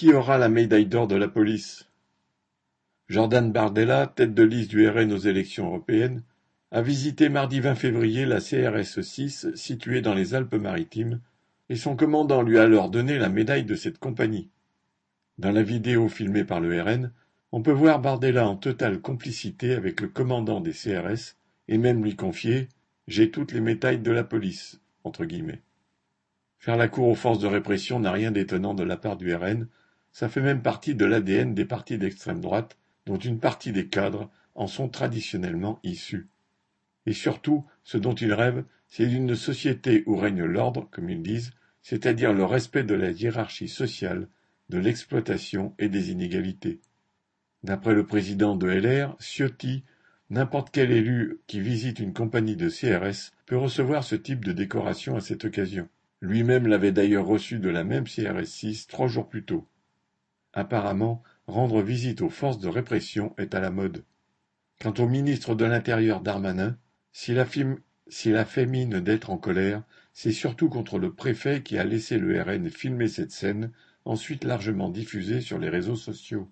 Qui aura la médaille d'or de la police? Jordan Bardella, tête de liste du RN aux élections européennes, a visité mardi 20 février la CRS 6 située dans les Alpes-Maritimes et son commandant lui a alors donné la médaille de cette compagnie. Dans la vidéo filmée par le RN, on peut voir Bardella en totale complicité avec le commandant des CRS et même lui confier « J'ai toutes les médailles de la police ». Faire la cour aux forces de répression n'a rien d'étonnant de la part du RN, ça fait même partie de l'ADN des partis d'extrême droite dont une partie des cadres en sont traditionnellement issus. Et surtout, ce dont ils rêvent, c'est d'une société où règne l'ordre, comme ils disent, c'est-à-dire le respect de la hiérarchie sociale, de l'exploitation et des inégalités. D'après le président de LR, Ciotti, n'importe quel élu qui visite une compagnie de CRS peut recevoir ce type de décoration à cette occasion. Lui-même l'avait d'ailleurs reçu de la même CRS 6 trois jours plus tôt. Apparemment, rendre visite aux forces de répression est à la mode. Quant au ministre de l'Intérieur Darmanin, s'il a, fait mine d'être en colère, c'est surtout contre le préfet qui a laissé le RN filmer cette scène, ensuite largement diffusée sur les réseaux sociaux.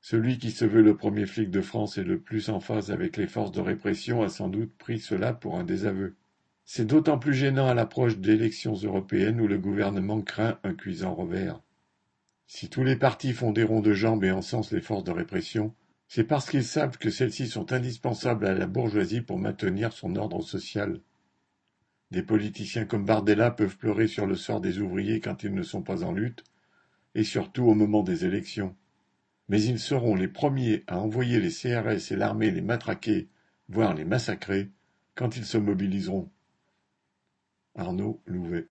Celui qui se veut le premier flic de France et le plus en phase avec les forces de répression a sans doute pris cela pour un désaveu. C'est d'autant plus gênant à l'approche d'élections européennes où le gouvernement craint un cuisant revers. Si tous les partis font des ronds de jambes et encensent les forces de répression, c'est parce qu'ils savent que celles-ci sont indispensables à la bourgeoisie pour maintenir son ordre social. Des politiciens comme Bardella peuvent pleurer sur le sort des ouvriers quand ils ne sont pas en lutte, et surtout au moment des élections mais ils seront les premiers à envoyer les CRS et l'armée les matraquer, voire les massacrer, quand ils se mobiliseront. Arnaud Louvet